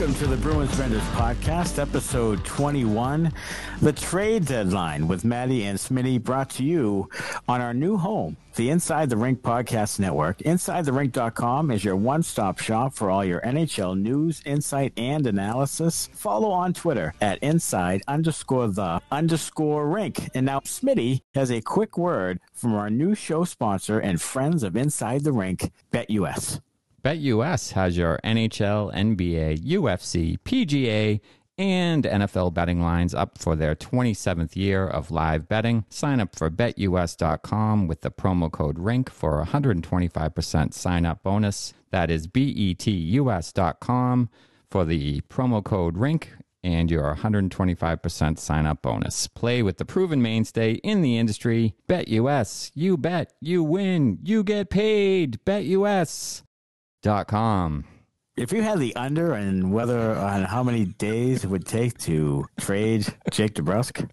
Welcome to the Bruins Benders Podcast, episode 21, the trade deadline with Maddie and Smitty, brought to you on our new home, the Inside the Rink Podcast Network. InsideTheRink.com is your one stop shop for all your NHL news, insight, and analysis. Follow on Twitter at inside underscore the underscore rink. And now Smitty has a quick word from our new show sponsor and friends of Inside the Rink, BetUS. BetUS has your NHL, NBA, UFC, PGA, and NFL betting lines up for their 27th year of live betting. Sign up for betus.com with the promo code RINK for 125% sign up bonus. That is betus.com for the promo code RINK and your 125% sign up bonus. Play with the proven mainstay in the industry. BetUS. You bet, you win, you get paid. BetUS dot com. If you had the under and whether on how many days it would take to trade Jake DeBrusk,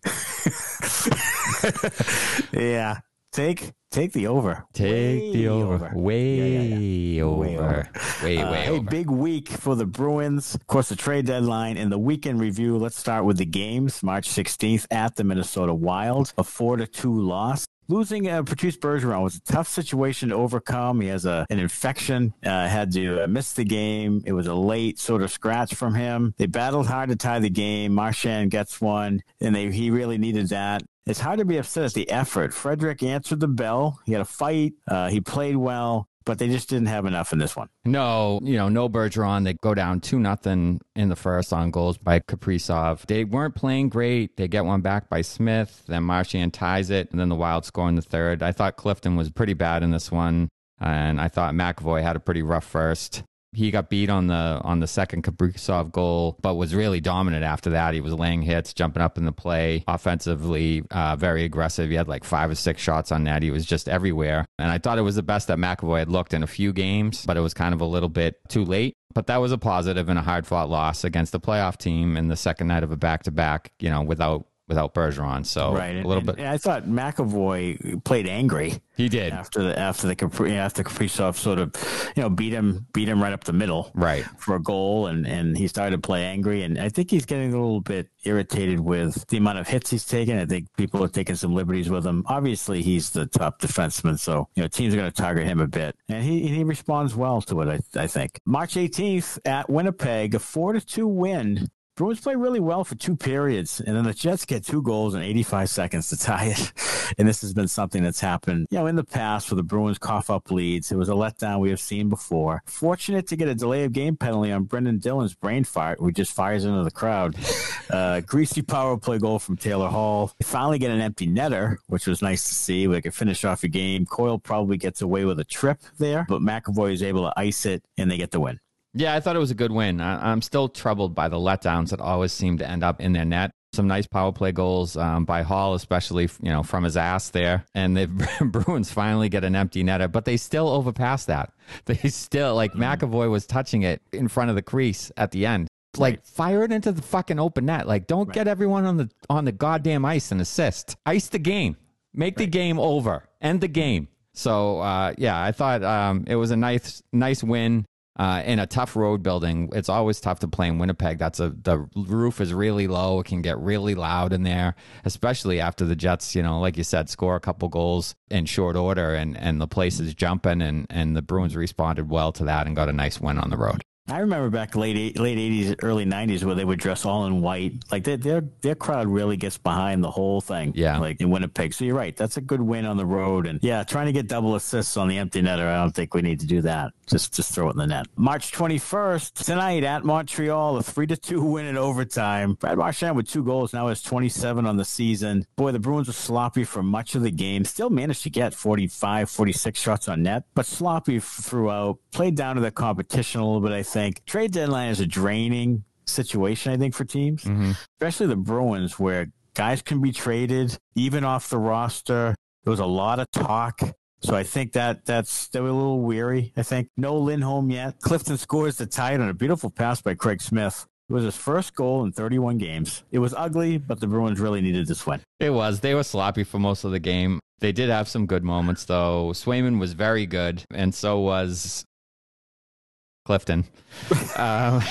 yeah, take take the over. Take Way the over. Way, Yeah, yeah, yeah. over. Way over. Way, Uh, hey, over. big week for the Bruins. Of course, the trade deadline and the weekend review. Let's start with the games. March 16th at the Minnesota Wild, a four to two loss. Losing uh, Patrice Bergeron was a tough situation to overcome. He has a, an infection, uh, had to uh, miss the game. It was a late sort of scratch from him. They battled hard to tie the game. Marchand gets one, and they, he really needed that. It's hard to be upset at the effort. Frederic answered the bell. He had a fight. Uh, he played well, but they just didn't have enough in this one. No, you know, no Bergeron. They go down 2 nothing in the first on goals by Kaprizov. They weren't playing great. They get one back by Smith. Then Marchand ties it, and then the Wild score in the third. I thought Clifton was pretty bad in this one, and I thought McAvoy had a pretty rough first. He got beat on the on the second Kaprizov goal, but was really dominant after that. He was laying hits, jumping up in the play, offensively, uh, very aggressive. He had like five or six shots on net. He was just everywhere, and I thought it was the best that McAvoy had looked in a few games, but it was kind of a little bit too late. But that was a positive in a hard fought loss against a playoff team in the second night of a back to back. You know, without without Bergeron, so right. a little and, bit. and I thought McAvoy played angry He did after the after the Capri, after Kaprizov sort of you know beat him beat him right up the middle right. for a goal and and he started to play angry and I think he's getting a little bit irritated with the amount of hits he's taken. I think people are taking some liberties with him. Obviously, he's the top defenseman, so you know teams are going to target him a bit, and he he responds well to it. I, I think March 18th at Winnipeg, a four to two win. Bruins play really well for two periods, and then the Jets get two goals in 85 seconds to tie it. And this has been something that's happened, you know, in the past where the Bruins cough up leads. It was a letdown we have seen before. Fortunate to get a delay of game penalty on Brendan Dillon's brain fart, who just fires into the crowd. Uh, greasy power play goal from Taylor Hall. They finally get an empty netter, which was nice to see. We could finish off a game. Coyle probably gets away with a trip there, but McAvoy is able to ice it, and they get the win. Yeah, I thought it was a good win. I, I'm still troubled by the letdowns that always seem to end up in their net. Some nice power play goals um, by Hall, especially you know from his ass there. And the Bruins finally get an empty netter, but they still overpass that. They still like McAvoy was touching it in front of the crease at the end. Like Right. fire it into the fucking open net. Like don't get everyone on the on the goddamn ice and assist. Ice the game. Make the game over. End the game. So uh, yeah, I thought um, it was a nice nice win uh, in a tough road building. It's always tough to play in Winnipeg. That's a the roof is really low. It can get really loud in there, especially after the Jets, you know, like you said, score a couple goals in short order, and and the place is jumping, and and the Bruins responded well to that and got a nice win on the road. I remember back late late eighties, early nineties, where they would dress all in white. Like their their their crowd really gets behind the whole thing. Yeah. like in Winnipeg. So you're right. That's a good win on the road. And yeah, trying to get double assists on the empty netter. I don't think we need to do that. Just just throw it in the net. March 21st tonight at Montreal, a three to two win in overtime. Brad Marchand with two goals now has 27 on the season. Boy, the Bruins were sloppy for much of the game. Still managed to get 45, 46 shots on net, but sloppy throughout. Played down to the competition a little bit. I think trade deadline is a draining situation. I think for teams, mm-hmm. especially the Bruins, where guys can be traded even off the roster. There was a lot of talk. So I think that that's they were a little weary. I think no Lindholm yet. Clifton scores the tie on a beautiful pass by Craig Smith. It was his first goal in 31 games. It was ugly, but the Bruins really needed this win. It was. They were sloppy for most of the game. They did have some good moments, though. Swayman was very good, and so was Clifton. um,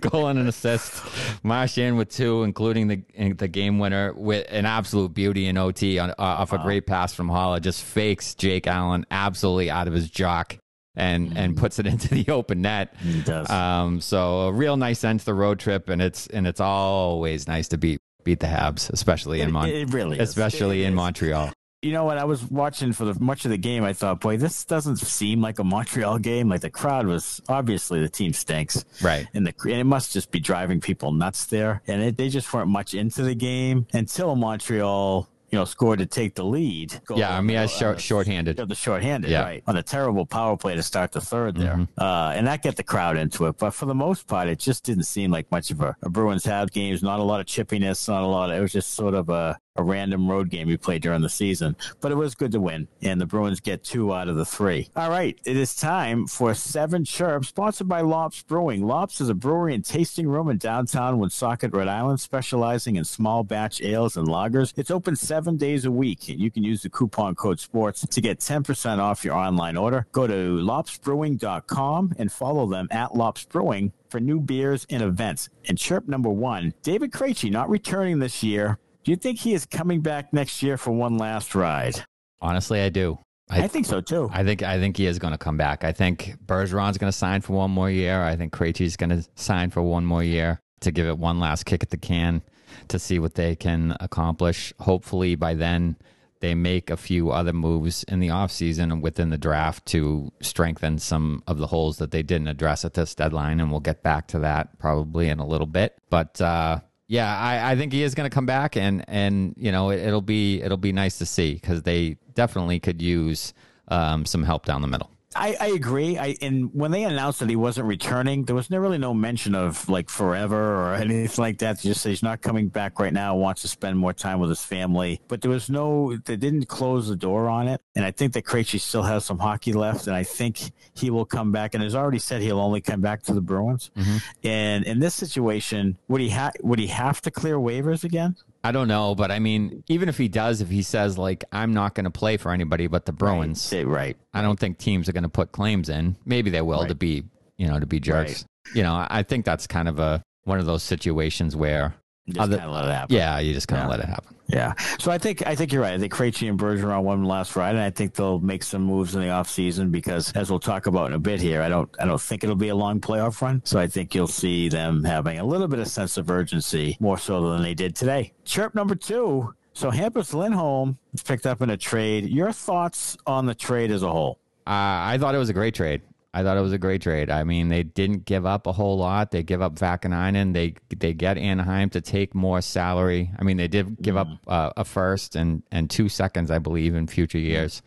goal and an assist. Marchand with two, including the the game winner with an absolute beauty in OT on, uh, off a great pass from Haula. Just fakes Jake Allen absolutely out of his jock and mm. and puts it into the open net. He does. Um, so a real nice end to the road trip, and it's and it's always nice to beat beat the Habs, especially in Mon- it, it really especially it in is. Montreal you know what? I was watching for the much of the game. I thought, boy, this doesn't seem like a Montreal game. Like the crowd was obviously the team stinks, right? And the and it must just be driving people nuts there. And it, they just weren't much into the game until Montreal you know, scored to take the lead. Yeah, I mean, I short, shorthanded. The shorthanded, yeah. right. On a terrible power play to start the third there. Mm-hmm. Uh, and that get the crowd into it. But for the most part, it just didn't seem like much of a, a Bruins have games. Not a lot of chippiness, not a lot of, it was just sort of a, a random road game we played during the season. But it was good to win, and the Bruins get two out of the three. All right, it is time for Seven Chirps, sponsored by Lops Brewing. Lops is a brewery and tasting room in downtown Woonsocket, Rhode Island, specializing in small batch ales and lagers. It's open seven days a week, and you can use the coupon code SPORTS to get 10% off your online order. Go to lopsbrewing.com and follow them at Lops Brewing for new beers and events. And chirp number one, David Krejci not returning this year do you think he is coming back next year for one last ride? Honestly, I do. I, I think so too. I think I think he is going to come back. I think Bergeron's going to sign for one more year. I think Krejci's going to sign for one more year to give it one last kick at the can to see what they can accomplish. Hopefully, by then they make a few other moves in the offseason and within the draft to strengthen some of the holes that they didn't address at this deadline. And we'll get back to that probably in a little bit. But uh, yeah, I, I think he is going to come back, and and you know it, will be it'll be nice to see because they definitely could use um, some help down the middle. I, I agree. I and when they announced that he wasn't returning, there was really no mention of like forever or anything like that. They just say he's not coming back right now. Wants to spend more time with his family, but there was no. They didn't close the door on it, and I think that Krejci still has some hockey left, and I think he will come back. And has already said he'll only come back to the Bruins. Mm-hmm. And in this situation, would he ha- would he have to clear waivers again? I don't know, but I mean, even if he does, if he says like I'm not going to play for anybody but the Bruins, right? right. I don't think teams are going to put claims in. Maybe they will right. to be, you know, to be jerks. Right. You know, I think that's kind of a one of those situations where just kind of let it happen. Yeah, you just kind of yeah. let it happen. Yeah. So I think I think you're right. I think Krejci and Bergeron won last Friday, and I think they'll make some moves in the offseason because, as we'll talk about in a bit here, I don't I don't think it'll be a long playoff run. So I think you'll see them having a little bit of sense of urgency more so than they did today. Chirp number two. So Hampus Lindholm picked up in a trade. Your thoughts on the trade as a whole? Uh, I thought it was a great trade. I thought it was a great trade. I mean, they didn't give up a whole lot. They give up Vaakanainen. They they get Anaheim to take more salary. I mean, they did give up mm-hmm. uh, a first and and two seconds, I believe, in future years.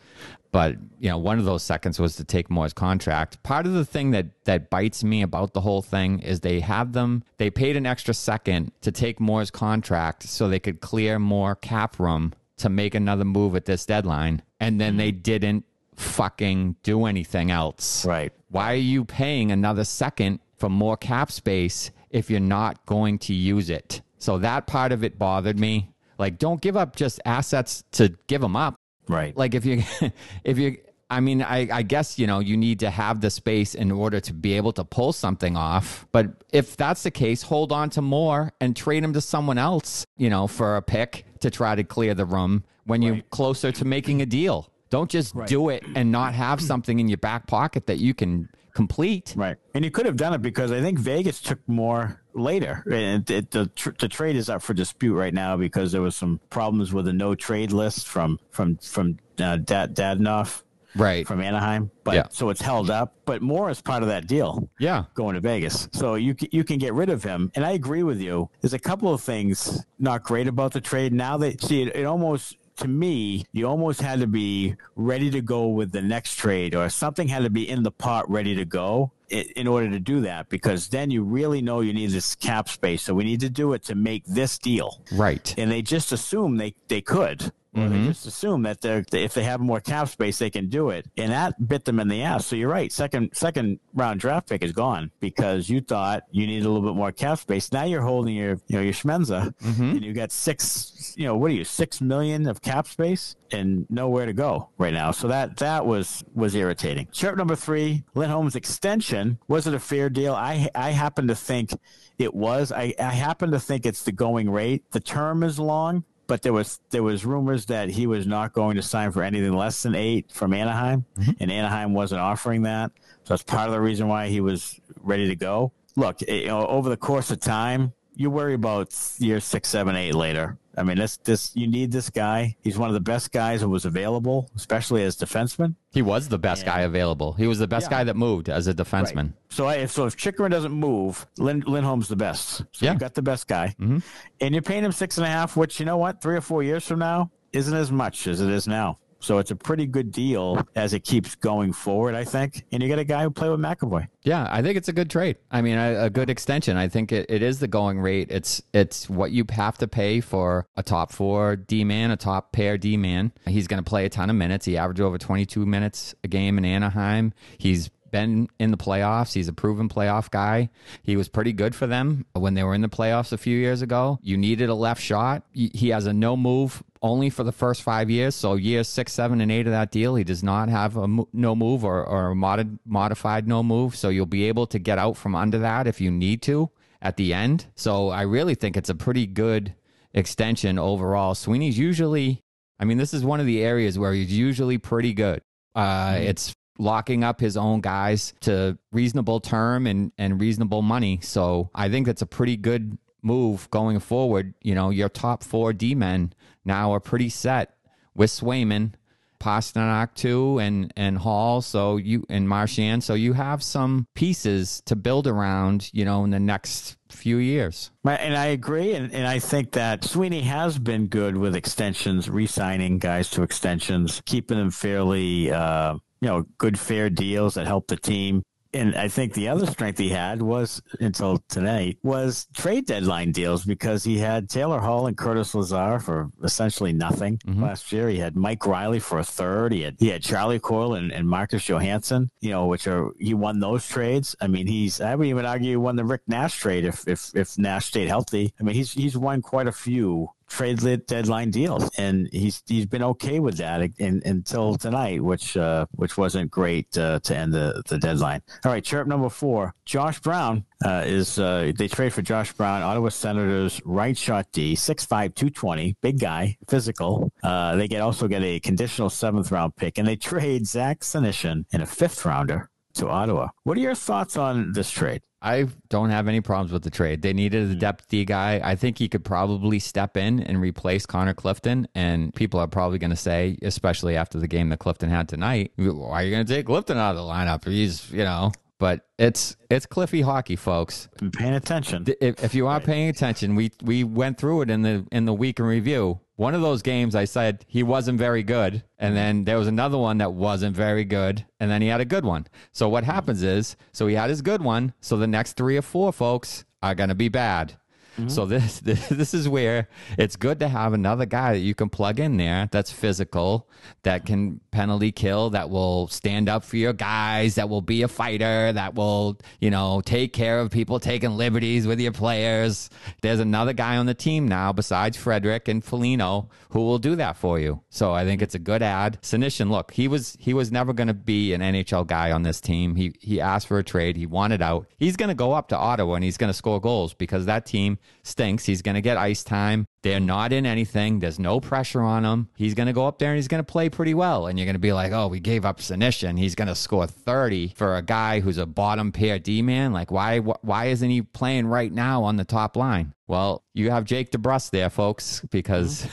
But you know, one of those seconds was to take Moore's contract. Part of the thing that that bites me about the whole thing is they have them. They paid an extra second to take Moore's contract so they could clear more cap room to make another move at this deadline, and then they mm-hmm. didn't fucking do anything else. Right. Why are you paying another second for more cap space if you're not going to use it? So that part of it bothered me. Like, don't give up just assets to give them up. Right. Like, if you, if you, I mean, I, I, guess, you know, you need to have the space in order to be able to pull something off. But if that's the case, hold on to more and trade them to someone else, you know, for a pick to try to clear the room when right. you're closer to making a deal. Don't just right. do it and not have something in your back pocket that you can complete. Right. And you could have done it because I think Vegas took more later. And it, the, the trade is up for dispute right now because there was some problems with a no trade list from from from uh, Dad, Dadonov. Right. From Anaheim. But yeah. so it's held up. But Moore is part of that deal. Yeah. Going to Vegas. So you you can get rid of him. And I agree with you. There's a couple of things not great about the trade. Now that see it, it almost to me, you almost had to be ready to go with the next trade or something had to be in the pot ready to go in order to do that because then you really know you need this cap space. So we need to do it to make this deal. Right. And they just assume they, they could. Or they mm-hmm. just assume that they're if they have more cap space they can do it, and that bit them in the ass. So you're right. Second second round draft pick is gone because you thought you needed a little bit more cap space. Now you're holding your you know your Schmenza, mm-hmm. and you got six you know what are you six million of cap space and nowhere to go right now. So that that was was irritating. Chirp number three, Lindholm's extension was it a fair deal? I I happen to think it was. I, I happen to think it's the going rate. The term is long, but there was there was rumors that he was not going to sign for anything less than eight from Anaheim, mm-hmm. and Anaheim wasn't offering that. So that's part of the reason why he was ready to go. Look, you know, over the course of time, you worry about year six, seven, eight later. I mean, this this you need this guy. He's one of the best guys who was available, especially as defenseman. He was the best guy available. He was the best Yeah. guy that moved as a defenseman. So I, so if Chychrun doesn't move, Lin, Lindholm's the best. So Yeah. you got the best guy, mm-hmm. and you're paying him six and a half, which you know what, three or four years from now isn't as much as it is now. So it's a pretty good deal as it keeps going forward, I think. And you got a guy who played with McAvoy. Yeah, I think it's a good trade. I mean, a, a good extension. I think it, it is the going rate. It's it's what you have to pay for a top four D man, a top pair D man. He's going to play a ton of minutes. He averaged over 22 minutes a game in Anaheim. He's been in the playoffs. He's a proven playoff guy. He was pretty good for them when they were in the playoffs a few years ago. You needed a left shot. He has a no move only for the first five years. So years six, seven, and eight of that deal, he does not have a mo- no move or, or a mod- modified no move. So you'll be able to get out from under that if you need to at the end. So I really think it's a pretty good extension overall. Sweeney's usually, I mean, this is one of the areas where he's usually pretty good. Uh, It's locking up his own guys to reasonable term and, and reasonable money. So I think that's a pretty good move going forward. You know, your top four D men now are pretty set with Swayman, Pastrnak too, and and Hall. So you and Marchand. So you have some pieces to build around. You know, in the next few years. Right, And I agree. And, and I think that Sweeney has been good with extensions, re signing guys to extensions, keeping them fairly, uh, you know, good, fair deals that help the team. And I think the other strength he had was until tonight was trade deadline deals because he had Taylor Hall and Curtis Lazar for essentially nothing mm-hmm. last year. He had Mike Reilly for a third. He had he had Charlie Coyle and, and Marcus Johansson, you know, which are he won those trades. I mean, he's I would even argue he won the Rick Nash trade if if if Nash stayed healthy. I mean, he's he's won quite a few trade lit deadline deals, and he's he's been okay with that in, until tonight, which uh, which wasn't great uh, to end the, the deadline. All right, chirp number four, Josh Brown uh, is uh, they trade for Josh Brown, Ottawa Senators right shot D, 6'5", 220, big guy, physical. Uh, they get also get a conditional seventh round pick, and they trade Zach Senyshyn in a fifth rounder to Ottawa. What are your thoughts on this trade? I don't have any problems with the trade. They needed a hmm. depth D guy. I think he could probably step in and replace Connor Clifton. And people are probably going to say, especially after the game that Clifton had tonight, why are you going to take Clifton out of the lineup? He's, you know, but it's it's Cliffy hockey, folks. Been paying attention. If, if you are paying attention, we we went through it in the in the week in review. One of those games, I said he wasn't very good, and then there was another one that wasn't very good, and then he had a good one. So what happens is, so he had his good one. So the next three or four folks are gonna be bad. Mm-hmm. So this, this this is where it's good to have another guy that you can plug in there that's physical, that can penalty kill, that will stand up for your guys, that will be a fighter, that will you know take care of people taking liberties with your players. There's another guy on the team now besides Frederic and Foligno who will do that for you. So I think it's a good ad. Senyshyn, look, he was he was never going to be an NHL guy on this team. He he asked for a trade. He wanted out. He's going to go up to Ottawa and he's going to score goals because that team stinks. He's going to get ice time. They're not in anything. There's no pressure on him. He's going to go up there and he's going to play pretty well. And you're going to be like, oh, we gave up Senyshyn. He's going to score 30 for a guy who's a bottom pair D man. Like, why wh- why isn't he playing right now on the top line? Well, you have Jake DeBrusk there, folks, because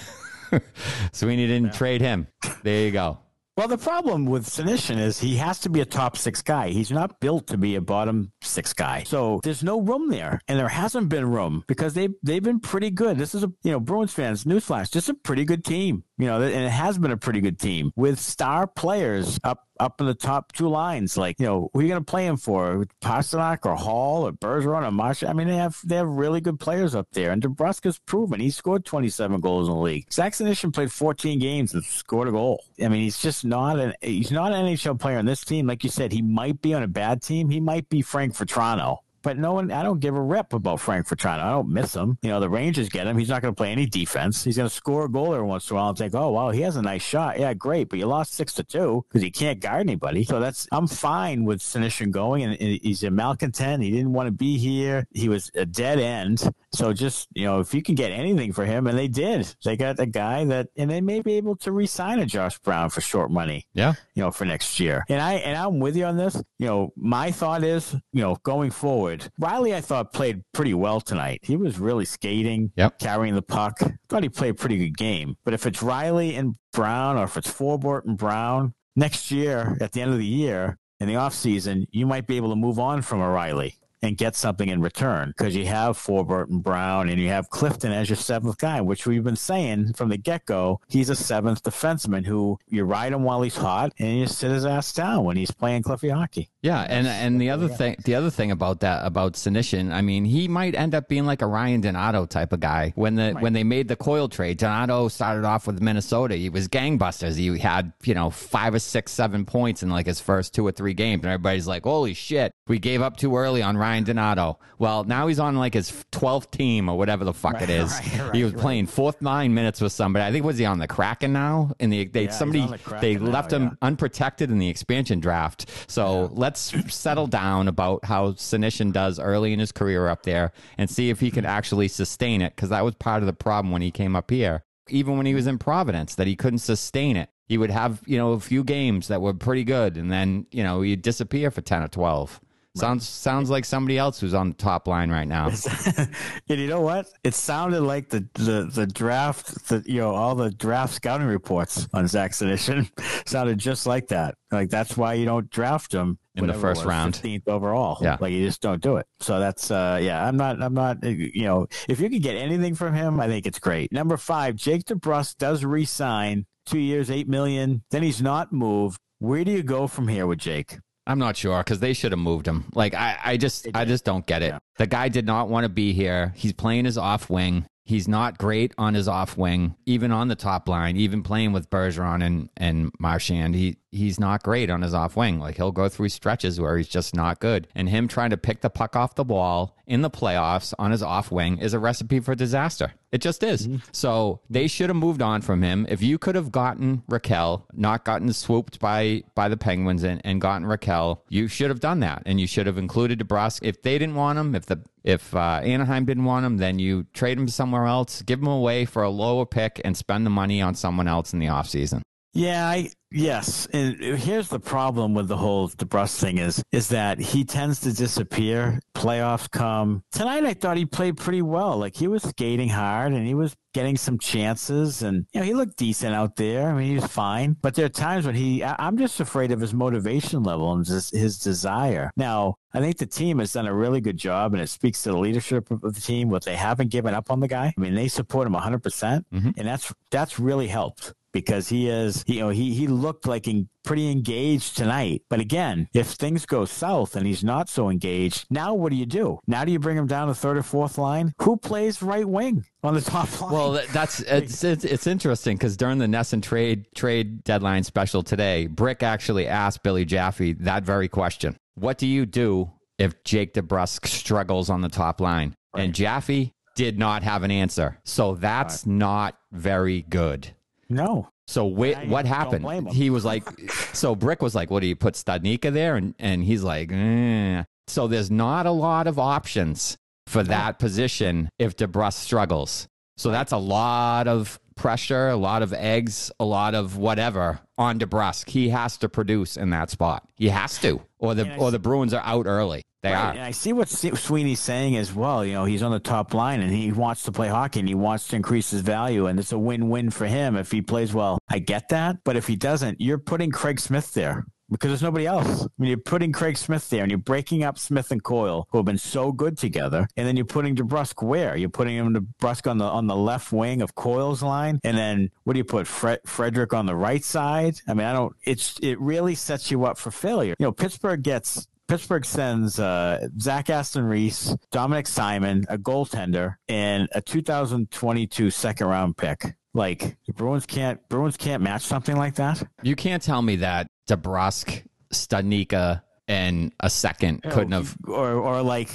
mm-hmm. Sweeney didn't trade him. There you go. Well, the problem with Senyshyn is he has to be a top six guy. He's not built to be a bottom six guy. So there's no room there. And there hasn't been room because they they've been pretty good. This is a you know, Bruins fans, newsflash, just a pretty good team. You know, and it has been a pretty good team with star players up up in the top two lines. Like, you know, who are you going to play him for? Pastrnak or Hall or Bergeron or Marshall? I mean, they have they have really good players up there. And DeBrusk's proven he scored 27 goals in the league. Zach played 14 games and scored a goal. I mean, he's just not an he's not an NHL player on this team. Like you said, he might be on a bad team. He might be Frank Vatrano but no one, I don't give a rip about Frank Vatrano. I don't miss him. You know, the Rangers get him. He's not going to play any defense. He's going to score a goal every once in a while and think, oh, wow, he has a nice shot. Yeah, great. But you lost six to two because he can't guard anybody. So that's, I'm fine with Senyshyn going. And he's a malcontent. He didn't want to be here. He was a dead end. So just, you know, if you can get anything for him, and they did, they got a guy that, and they may be able to re sign a Josh Brown for short money. Yeah. You know, for next year. And I, and I'm with you on this. You know, my thought is, you know, going forward, Reilly, I thought, played pretty well tonight. He was really skating, yep. carrying the puck. Thought he played a pretty good game. But if it's Reilly and Brown or if it's Forbort and Brown, next year, at the end of the year, in the offseason, you might be able to move on from a Reilly and get something in return because you have Forbort and Brown and you have Clifton as your seventh guy, which we've been saying from the get go. He's a seventh defenseman who you ride him while he's hot and you sit his ass down when he's playing Cliffy hockey. Yeah, and and the other thing, the other thing about that about Senyshyn, I mean, he might end up being like a Ryan Donato type of guy. When the right. when they made the Coyle trade, Donato started off with Minnesota. He was gangbusters. He had you know five or six, seven points in like his first two or three games, and everybody's like, "Holy shit, we gave up too early on Ryan Donato." Well, now he's on like his twelfth team or whatever the fuck right, it is. Right, he was playing fourth nine minutes with somebody. I think was he on the Kraken now? In the they yeah, somebody the they left now, him yeah. unprotected in the expansion draft. So yeah. let's settle down about how Senyshyn does early in his career up there and see if he can hmm. actually sustain it because that was part of the problem when he came up here. Even when he was in Providence, that he couldn't sustain it. He would have, you know, a few games that were pretty good and then, you know, he'd disappear for 10 or 12. Sounds sounds like somebody else who's on the top line right now. and you know what? It sounded like the the, the draft, the you know, all the draft scouting reports on Zach Senyshyn sounded just like that. Like that's why you don't draft him in the first was, round, fifteenth overall. Yeah, like you just don't do it. So that's uh, yeah. I'm not. I'm not. You know, if you can get anything from him, I think it's great. Number five, Jake DeBrusk does resign two years, eight million. Then he's not moved. Where do you go from here with Jake? I'm not sure because they should have moved him. Like I, I just, I just don't get it. Yeah. The guy did not want to be here. He's playing his off wing. He's not great on his off wing, even on the top line, even playing with Bergeron and, and Marchand. He he's not great on his off wing. Like he'll go through stretches where he's just not good. And him trying to pick the puck off the wall in the playoffs on his off wing is a recipe for disaster. It just is. Mm-hmm. So they should have moved on from him. If you could have gotten Rakell, not gotten swooped by by the Penguins and, and gotten Rakell, you should have done that. And you should have included DeBrusk. If they didn't want him, if the if uh, Anaheim didn't want him, then you trade him somewhere else, give him away for a lower pick, and spend the money on someone else in the offseason. Yeah, I yes. And here's the problem with the whole DeBrusk thing is is that he tends to disappear. Playoffs come. Tonight I thought he played pretty well. Like he was skating hard and he was getting some chances and you know he looked decent out there. I mean he was fine. But there are times when he I'm just afraid of his motivation level and just his desire. Now, I think the team has done a really good job and it speaks to the leadership of the team what they haven't given up on the guy. I mean they support him 100% mm-hmm. and that's that's really helped because he is, you know, he, he looked like in, pretty engaged tonight. But again, if things go south and he's not so engaged, now what do you do? Now do you bring him down to third or fourth line? Who plays right wing on the top line? Well, that's it's it's, it's interesting because during the NESN trade trade deadline special today, Brick actually asked Billy Jaffe that very question. What do you do if Jake DeBrusk struggles on the top line? Right. And Jaffe did not have an answer. So that's right. not very good. No. So wh- what happened? He was like, so Brick was like, what do you put Studnicka there? And, and he's like, eh. so there's not a lot of options for that position if DeBrusk struggles. So that's a lot of pressure, a lot of eggs, a lot of whatever on DeBrusk. He has to produce in that spot. He has to, or the or the Bruins are out early. They right. are. And I see what Sweeney's saying as well. You know, he's on the top line and he wants to play hockey and he wants to increase his value, and it's a win-win for him if he plays well. I get that, but if he doesn't, you're putting Craig Smith there because there's nobody else. I mean, you're putting Craig Smith there and you're breaking up Smith and Coyle, who have been so good together. And then you're putting DeBrusk where? You're putting him DeBrusk on the on the left wing of Coyle's line. And then what do you put? Fre- Frederic on the right side? I mean, I don't, it's, it really sets you up for failure. You know, Pittsburgh gets Pittsburgh sends uh, Zach Aston Reese, Dominik Simon, a goaltender, and a 2022 second round pick. Like Bruins can't Bruins can't match something like that. You can't tell me that DeBrusk, Studnicka, and a second oh, couldn't have, or or like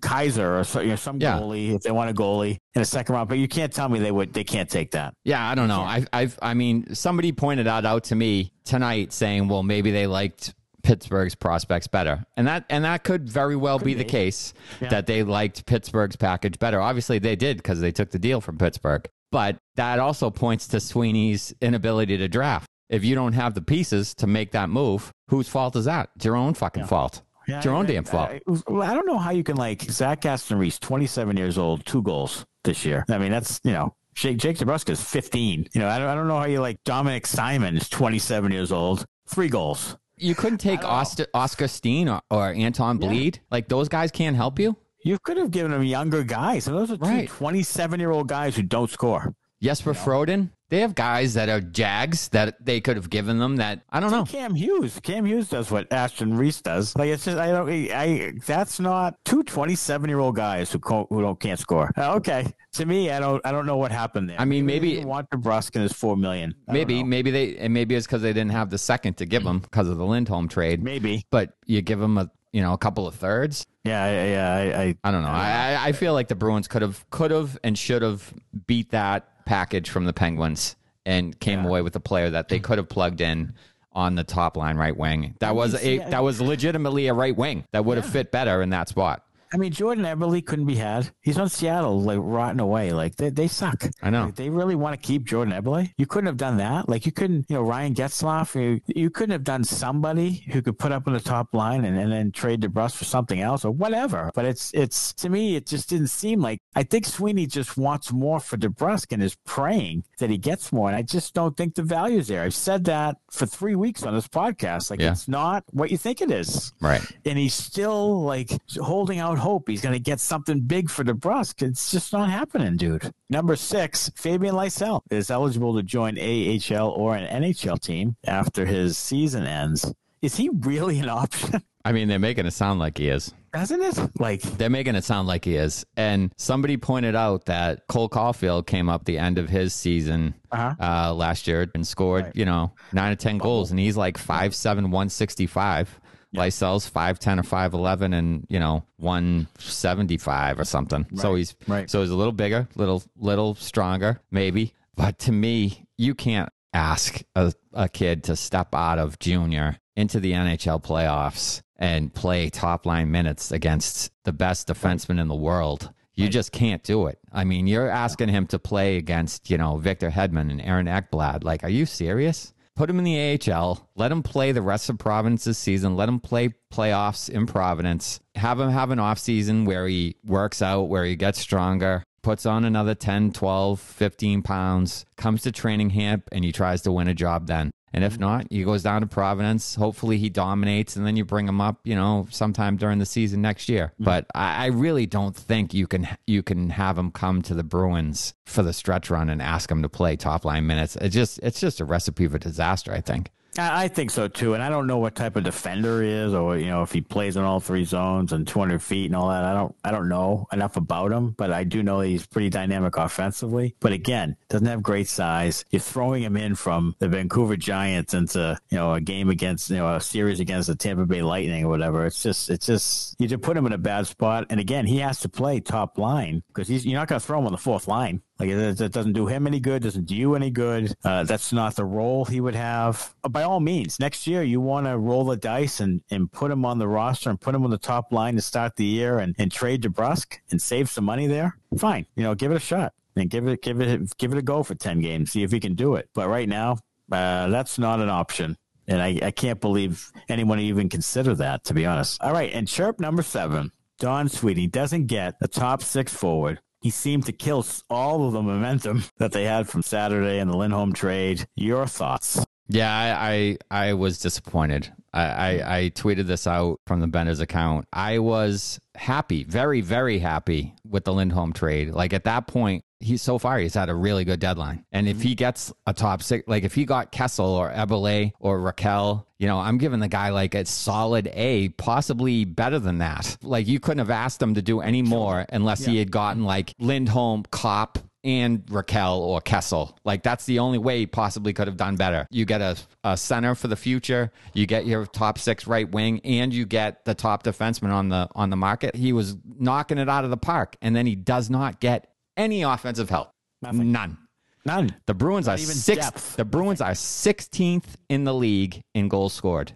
Kaiser or so, you know, some yeah. goalie if they want a goalie in a second round. But you can't tell me they would they can't take that. Yeah, I don't know. I I've I mean somebody pointed that out to me tonight, saying, well, maybe they liked Pittsburgh's prospects better. And that and that could very well could be, be, the case yeah. that they liked Pittsburgh's package better. Obviously they did because they took the deal from Pittsburgh. But that also points to Sweeney's inability to draft. If you don't have the pieces to make that move, whose fault is that? It's your own fucking yeah. fault. Yeah, it's your own I, damn fault. I, I, don't know how you can like Zach Aston Reese, 27 years old, two goals this year. I mean, that's, you know, Jake, Jake DeBrusk is 15. You know, I don't, I don't know how you like Dominik Simon is 27 years old, three goals. You couldn't take Oscar, Oskar Steen or, or Anton Blidh. Yeah. Like those guys can't help you. You could have given them younger guys. And those are two 27 year old guys who don't score. Jesper you know? Froden. They have guys that are Jags that they could have given them that I don't know. Cam Hughes. Cam Hughes does what Aston Reese does. Like it's just I don't I that's not two 27 year old guys who who don't can't score. Uh, okay, to me I don't I don't know what happened there. I mean maybe, maybe want Bruskin is four million. I maybe maybe they and maybe it's because they didn't have the second to give them because of the Lindholm trade. Maybe, but you give them a you know a couple of thirds. Yeah, yeah, I, I, I don't know. I, I feel like the Bruins could have could have and should have beat that package from the Penguins and came yeah. away with a player that they could have plugged in on the top line right wing. That was a that was legitimately a right wing that would have fit better in that spot. I mean, Jordan Eberle couldn't be had. He's on Seattle, like rotting away. Like they, they suck. I know. Like, they really want to keep Jordan Eberle. You couldn't have done that. Like you couldn't, you know, Ryan Getzlaf. You, you couldn't have done somebody who could put up on the top line and, and then trade DeBrusk for something else or whatever. But it's it's to me, it just didn't seem like. I think Sweeney just wants more for DeBrusk and is praying that he gets more. And I just don't think the value is there. I've said that for three weeks on this podcast. Like yeah. it's not what you think it is. Right. And he's still like holding out hope he's going to get something big for DeBrusk. It's just not happening, dude. Number six, Fabian Lysell is eligible to join AHL or an NHL team after his season ends. Is he really an option? I mean, they're making it sound like he is. Doesn't it? Like they're making it sound like he is. And somebody pointed out that Cole Caufield came up the end of his season uh-huh. uh, last year and scored, right. you know, nine or ten goals, and he's like five seven, one sixty five. Yep. Lysell's 5'10 or 5'11 and, you know, 175 or something. Right. So he's right. so he's a little bigger, little little stronger, maybe. But to me, you can't ask a, a kid to step out of junior into the NHL playoffs and play top line minutes against the best defenseman in the world. You right. just can't do it. I mean, you're asking him to play against, you know, Victor Hedman and Aaron Ekblad. Like, are you serious? Put him in the AHL, let him play the rest of Providence's season, let him play playoffs in Providence, have him have an off season where he works out, where he gets stronger, puts on another 10, 12, 15 pounds, comes to training camp, and he tries to win a job then. And if not, he goes down to Providence. Hopefully, he dominates, and then you bring him up, you know, sometime during the season next year. Mm-hmm. But I, I, really don't think you can you can have him come to the Bruins for the stretch run and ask him to play top line minutes. It just it's just a recipe for disaster. I think. I think so too, and I don't know what type of defender he is, or you know, if he plays in all three zones and 200 feet and all that. I don't, I don't know enough about him, but I do know he's pretty dynamic offensively. But again, doesn't have great size. You're throwing him in from the Vancouver Giants into you know a game against you know a series against the Tampa Bay Lightning or whatever. It's just, it's just you just put him in a bad spot. And again, he has to play top line because he's you're not going to throw him on the fourth line. Like it, doesn't do him any good, doesn't do you any good. Uh, that's not the role he would have. Uh, by all means, next year you want to roll the dice and, and put him on the roster and put him on the top line to start the year and, and trade DeBrusk and save some money there. Fine, you know, give it a shot and give it give it give it a go for ten games. See if he can do it. But right now, uh, that's not an option. And I, I can't believe anyone even consider that, to be honest. All right, and chirp number seven. Don Sweeney doesn't get a top six forward he seemed to kill all of the momentum that they had from Saturday and the Lindholm trade. Your thoughts? Yeah, I, I, I was disappointed. I, I, I tweeted this out from the Benders account. I was happy, very, very happy with the Lindholm trade. Like at that point, he's so far he's had a really good deadline. And if mm-hmm. he gets a top six, like if he got Kessel or Eberle or Rakell, you know, I'm giving the guy like a solid A, possibly better than that. Like you couldn't have asked him to do any more unless he had gotten like Lindholm, Copp, and Rakell or Kessel. Like that's the only way he possibly could have done better. You get a, a center for the future, you get your top six right wing, and you get the top defenseman on the on the market. He was knocking it out of the park, and then he does not get any offensive help. Nothing. None. None. The Bruins are even sixth. depth. The Bruins are 16th in the league in goals scored.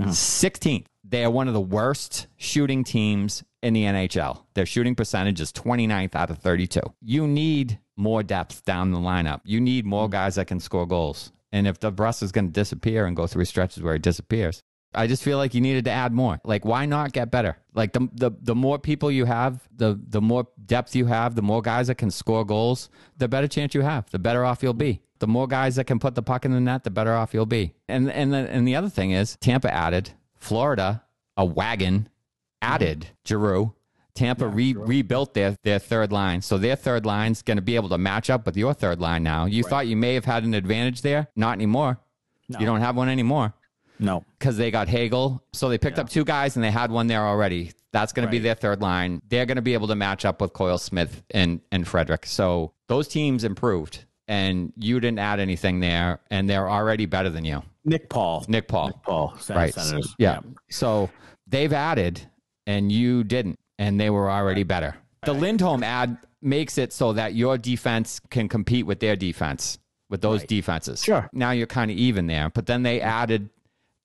Uh-huh. 16th. They are one of the worst shooting teams in the NHL. Their shooting percentage is 29th out of 32. You need more depth down the lineup. You need more mm-hmm. guys that can score goals. And if DeBrusk is going to disappear and go through stretches where he disappears, I just feel like you needed to add more. Like, why not get better? Like the the the more people you have, the the more depth you have, the more guys that can score goals, the better chance you have. The better off you'll be. The more guys that can put the puck in the net, the better off you'll be. And and the, and the other thing is, Tampa added Florida a wagon, added Giroux. Tampa re- rebuilt their, their third line. So their third line's going to be able to match up with your third line now. You thought you may have had an advantage there. Not anymore. You don't have one anymore No. because they got Hagel. So they picked up two guys and they had one there already. That's going to be their third line. They're going to be able to match up with Coyle Smith and, and Frederic. So those teams improved and you didn't add anything there and they're already better than you. Nick Paul. Nick Paul. Paul. Sen- right. Senators. Yeah. So they've added and you didn't and they were already better. The Lindholm ad makes it so that your defense can compete with their defense, with those defenses. Sure. Now you're kind of even there, but then they added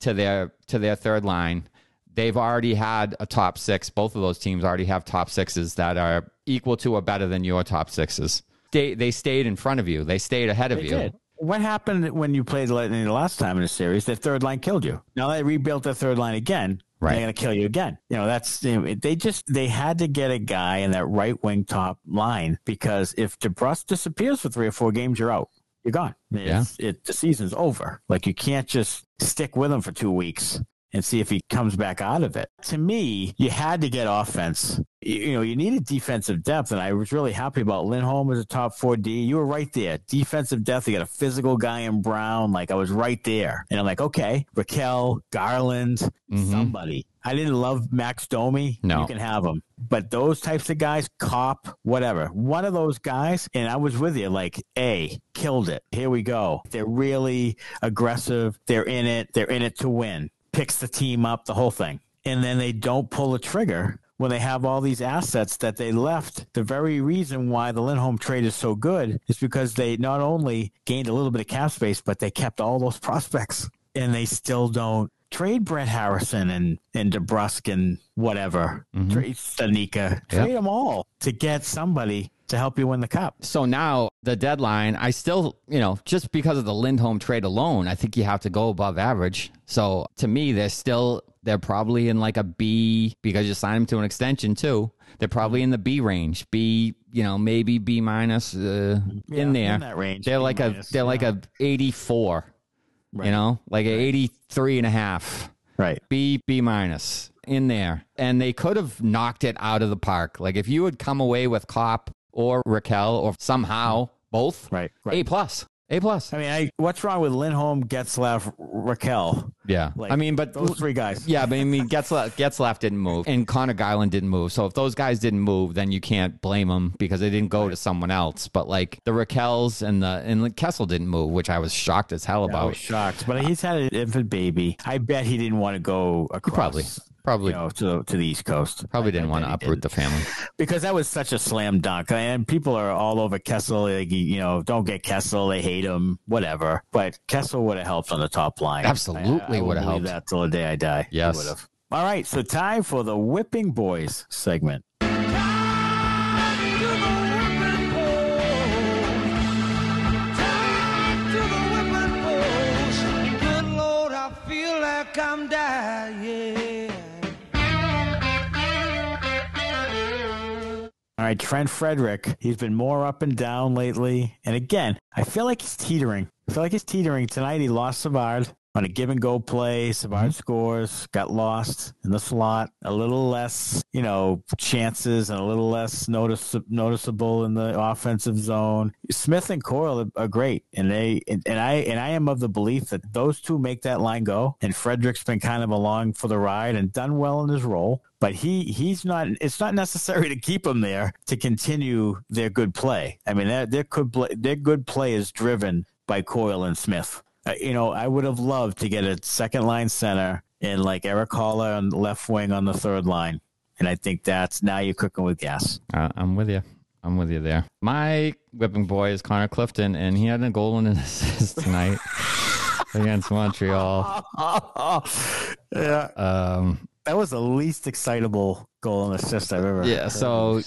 to their to their third line. They've already had a top six. Both of those teams already have top sixes that are equal to or better than your top sixes. They they stayed in front of you. They stayed ahead of They you. did. What happened when you played the Lightning the last time in the series? Their third line killed you. Now they rebuilt their third line again. Right. They're going to kill you again. You know, that's, you know, they just, they had to get a guy in that right wing top line because if DeBrusk disappears for three or four games, you're out. You're gone. It's, it, the season's over. Like you can't just stick with them for two weeks and see if he comes back out of it. To me, you had to get offense. You, you know, you needed defensive depth, and I was really happy about Lindholm as a top four D. You were right there. Defensive depth. You got a physical guy in Brown. Like I was right there, and I'm like, okay, Rakell, Garland, mm-hmm. somebody. I didn't love Max Domi. No. you can have him. But those types of guys, Copp, whatever, one of those guys, and I was with you. Like, a killed it. Here we go. They're really aggressive. They're in it. They're in it to win. Picks the team up, the whole thing, and then they don't pull the trigger when they have all these assets that they left. The very reason why the Lindholm trade is so good is because they not only gained a little bit of cap space, but they kept all those prospects, and they still don't trade Brett Harrison and and DeBrusk and whatever. Mm-hmm. Trade Studnicka. Trade them all to get somebody to help you win the cup. So now the deadline, I still, you know, just because of the Lindholm trade alone, I think you have to go above average. So to me, they're still, they're probably in like a B because you signed them to an extension too. They're probably in the B range, B, you know, maybe B minus uh, Yeah, in there. in that range, They're B like minus, a, they're like a 84, Right. you know, like a 83 and a half. Right. B B minus in there, and they could have knocked it out of the park. Like if you had come away with Copp or Rakell or somehow both, Right. Right. A plus, A plus. I mean, I, what's wrong with Lindholm, Getzlaf, Rakell? Yeah, Like, I mean, but those three guys. Yeah, but I mean, Getzlaf, Getzlaf didn't move, and Connor Garland didn't move. So if those guys didn't move, then you can't blame them because they didn't go to someone else. But like the Rakells and the and Kessel didn't move, which I was shocked as hell I about. was shocked, but he's had an infant baby. I bet he didn't want to go across. probably, probably, you know, to to the East Coast. probably didn't want to uproot the family. because that was such a slam dunk, and people are all over Kessel. Like, you know, don't get Kessel; they hate him, whatever. But Kessel would have helped on the top line. Absolutely would have helped. That till the day I die. Yes. All right, so time for the Whipping Boys segment. All right, Trent Frederic. He's been more up and down lately, and again, I feel like he's teetering. I feel like he's teetering tonight. He lost Savard. On a give and go play. Savard mm-hmm. scores, got lost in the slot, a little less, you know, chances and a little less notice, noticeable in the offensive zone. Smith and Coyle are, are great, and they and, and I and I am of the belief that those two make that line go. And Frederic's been kind of along for the ride and done well in his role but he he's not. It's not necessary to keep him there to continue their good play. I mean, their their good play, their good play is driven by Coyle and Smith. You know, I would have loved to get a second line center and like Erik Haula on the left wing on the third line, and I think that's now you're cooking with gas. Uh, I'm with you. I'm with you there. My whipping boy is Connor Clifton, and he had a goal and an assist tonight against Montreal. yeah. Um, that was the least excitable goal and assist I've ever. Yeah. So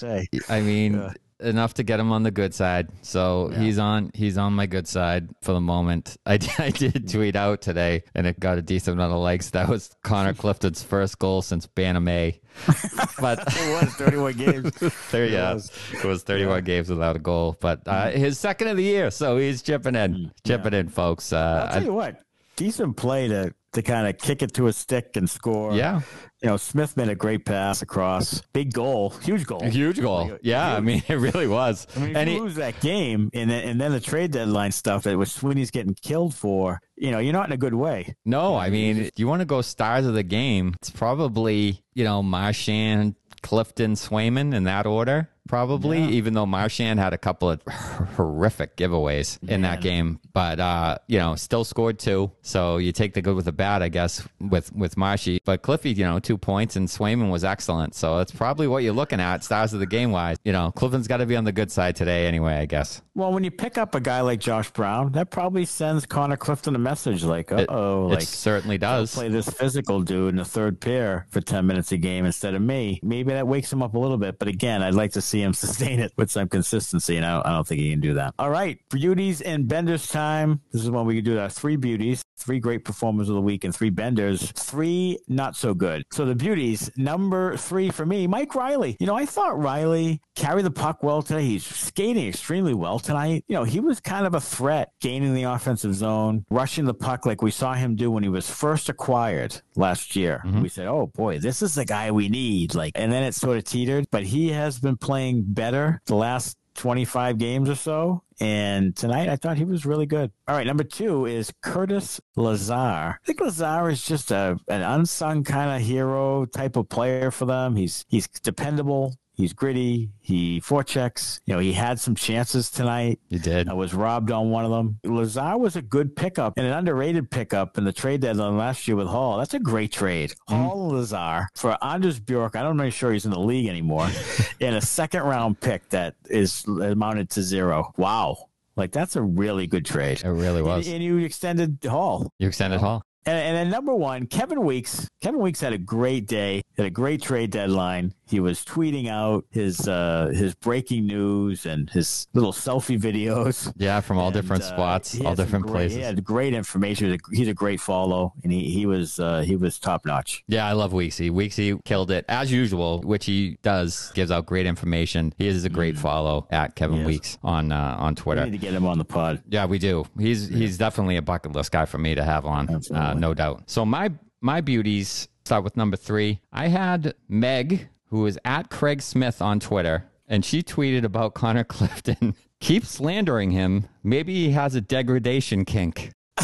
I mean, yeah. Enough to get him on the good side. So yeah. he's on he's on my good side for the moment. I, I did tweet out today, and it got a decent amount of likes. That was Connor Clifton's first goal since Bantamay. but it was 31 games. there, yeah, it was, it was 31 yeah. games without a goal. But uh, mm-hmm. his second of the year, so he's chipping in, mm-hmm. chipping in, folks. Uh, I'll tell you what, decent play to to kind of kick it to a stick and score. Yeah. You know, Smith made a great pass across. Big goal, huge goal, a huge goal. Yeah, huge. I mean, it really was. I mean, and he, lose that game, and then and then the trade deadline stuff that was Sweeney's getting killed for, you know, you're not in a good way. No, I mean, you want to go stars of the game. It's probably you know Marchand, Clifton, Swayman in that order probably, yeah. even though Marchand had a couple of horrific giveaways in that game. But uh, you know, still scored two. So you take the good with the bad, I guess, with with Marshy. But Cliffy, you know, two points, and Swayman was excellent. So that's probably what you're looking at, stars of the game wise. You know, Clifton's got to be on the good side today, anyway. I guess. Well, when you pick up a guy like Josh Brown, that probably sends Connor Clifton a message like, "Oh, like certainly does." Play this physical dude in the third pair for ten minutes a game instead of me. Maybe that wakes him up a little bit. But again, I'd like to see him sustain it with some consistency, and I don't, I don't think he can do that. All right, beauties and benders time. This is when we can do our three beauties, three great performers of the week, and three benders, three not so good. So the beauties, number three for me, Mike Reilly. You know, I thought Reilly carried the puck well today. He's skating extremely well tonight. You know, he was kind of a threat, gaining the offensive zone, rushing the puck like we saw him do when he was first acquired last year. Mm-hmm. We said, "Oh boy, this is the guy we need." Like, and then it sort of teetered, but he has been playing better the last 25 games or so. And tonight I thought he was really good. All right, number two is Curtis Lazar. I think Lazar is just a an unsung kind of hero type of player for them. He's he's dependable. He's gritty. He forechecks. You know, he had some chances tonight. He did. I was robbed on one of them. Lazar was a good pickup and an underrated pickup in the trade deadline last year with Hall. That's a great trade. Mm-hmm. Hall Lazar for Anders Bjork. I don't really sure he's in the league anymore. in a second round pick that is amounted to zero. Wow. Like that's a really good trade. It really was. And, and you extended Hall. You extended Hall. And, and then number one, Kevin Weeks. Kevin Weeks had a great day, had a great trade deadline. He was tweeting out his uh, his breaking news and his little selfie videos. Yeah, from all and, different uh, spots, all different great, places. He had great information. He's a great follow, and he he was uh, he was top notch. Yeah, I love Weeksy. Weeksy killed it as usual, which he does. Gives out great information. He is a great mm. follow at Kevin yes. Weeks on uh, on Twitter. We need to get him on the pod. Yeah, we do. He's yeah. he's definitely a bucket list guy for me to have on, uh, no doubt. So my my beauties start with number three. I had Meg who is at Craig Smith on Twitter, and she tweeted about Connor Clifton. Keep slandering him. Maybe he has a degradation kink.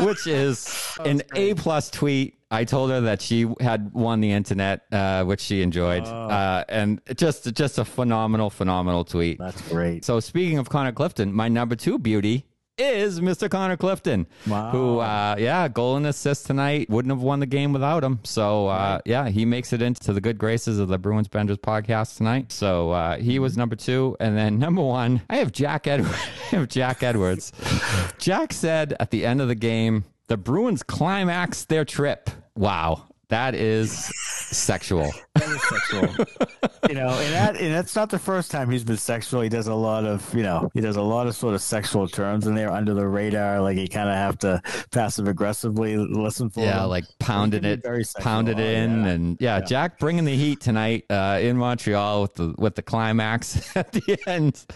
Which is an A plus tweet. I told her that she had won the internet, uh, which she enjoyed, oh. uh, and just just a phenomenal, phenomenal tweet. That's great. So speaking of Connor Clifton, my number two beauty is Mr. Connor Clifton, wow. who, uh, yeah, goal and assist tonight. Wouldn't have won the game without him. So, uh, right. yeah, he makes it into the good graces of the Bruins Benders podcast tonight. So uh, he was number two, and then number one, I have Jack Edwards. I have Jack Edwards. Jack said at the end of the game, the Bruins climaxed their trip. Wow. That is sexual. That is sexual. you know, and that and that's not the first time he's been sexual. He does a lot of, you know, he does a lot of sort of sexual terms in there under the radar. Like you kind of have to passive aggressively listen for. Yeah, them. like pounding it, pounded oh, in, yeah. and yeah, yeah, Jack bringing the heat tonight uh, in Montreal with the with the climax at the end,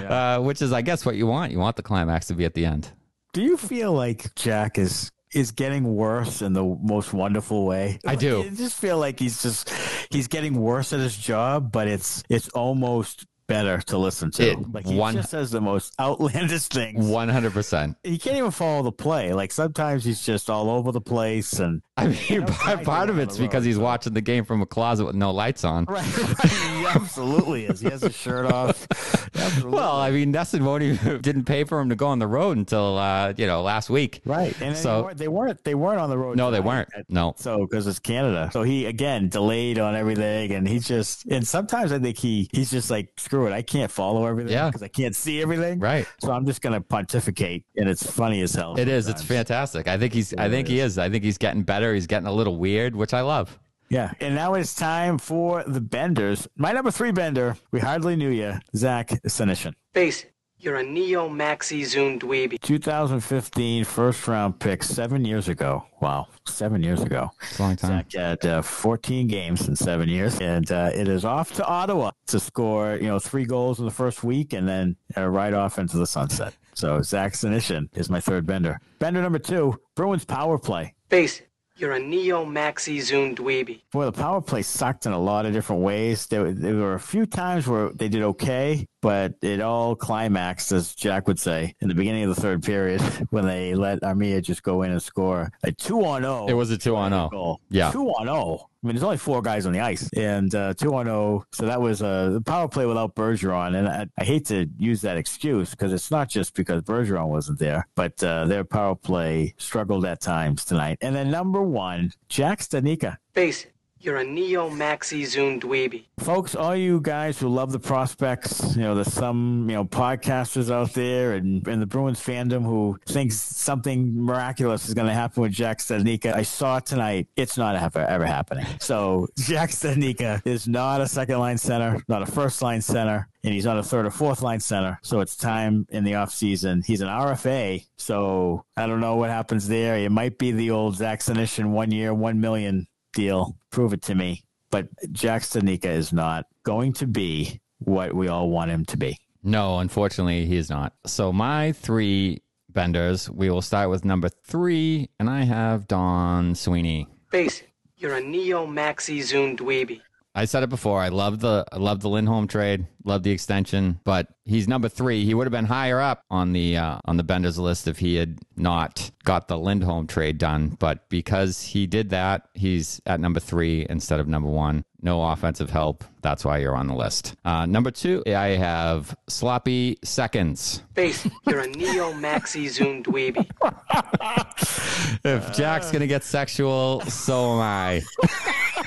yeah. uh, which is, I guess, what you want. You want the climax to be at the end. Do you feel like Jack is is getting worse in the most wonderful way? I do. I just feel like he's just he's getting worse at his job, but it's it's almost better to listen to. It- like he one- just says the most outlandish things. One hundred percent. He can't even follow the play. Like sometimes he's just all over the place and I mean, know, part, part of it's because road, he's so. watching the game from a closet with no lights on. right, right. He absolutely is. He has his shirt off. Absolutely. Well, I mean, NESN won't even didn't pay for him to go on the road until uh, you know last week. right. And so- they, weren't, they weren't they weren't on the road. No, they weren't. No. So because it's Canada, so he again delayed on everything, and he's just and sometimes I think he he's just like screw it, I can't follow everything Yeah. because I can't see everything. Right. So I'm just gonna pontificate, and it's funny as hell. It is. It's fantastic. I think he's. I think he is. I think he's getting better. He's getting a little weird, which I love. Yeah. And now it's time for the benders. My number three bender. We hardly knew you, Zach Senyshyn. Face it, you're a neo maxi zoom dweeby. 2015 first round pick seven years ago. Wow, seven years ago. It's a long time. Zach had uh, 14 games in seven years, and uh, it is off to Ottawa to score, you know, three goals in the first week, and then uh, right off into the sunset. So Zach Senyshyn is my third bender. Bender number two, Bruins power play. Face it, you're a neo maxi zoom dweeby. Boy, the power play sucked in a lot of different ways. There, there were a few times where they did okay, but it all climaxed, as Jack would say, in the beginning of the third period when they let Armia just go in and score a two on zero. It was a two on zero. goal. Yeah. two on zero. I mean, there's only four guys on the ice, and uh, two on zero. So that was a power play without Bergeron, and I, I hate to use that excuse because it's not just because Bergeron wasn't there, but uh, their power play struggled at times tonight. And then number one, Jack Studnicka. Face it, you're a neo maxi zoom dweeby. Folks, all you guys who love the prospects, you know, there's some, you know, podcasters out there and, and the Bruins fandom who thinks something miraculous is going to happen with Jack Studnicka. I saw tonight. It's not ever, ever happening. So Jack Studnicka is not a second line center, not a first line center, and he's not a third or fourth line center. So it's time in the offseason. He's an RFA. So I don't know what happens there. It might be the old Zach Senyshyn one year, one million deal. Prove it to me. But Jack Studnicka is not going to be what we all want him to be. No, unfortunately, he is not. So my three benders. We will start with number three, and I have Don Sweeney. Face you're a neo maxi zoom dweeby. I said it before. I love the I love the Lindholm trade, love the extension, but he's number three. He would have been higher up on the uh, on the Benders list if he had not got the Lindholm trade done. But because he did that, he's at number three instead of number one. No offensive help. That's why you're on the list. Uh, number two, I have sloppy seconds. Face you're a neo maxi zoom dweeby. If Jack's gonna get sexual, so am I.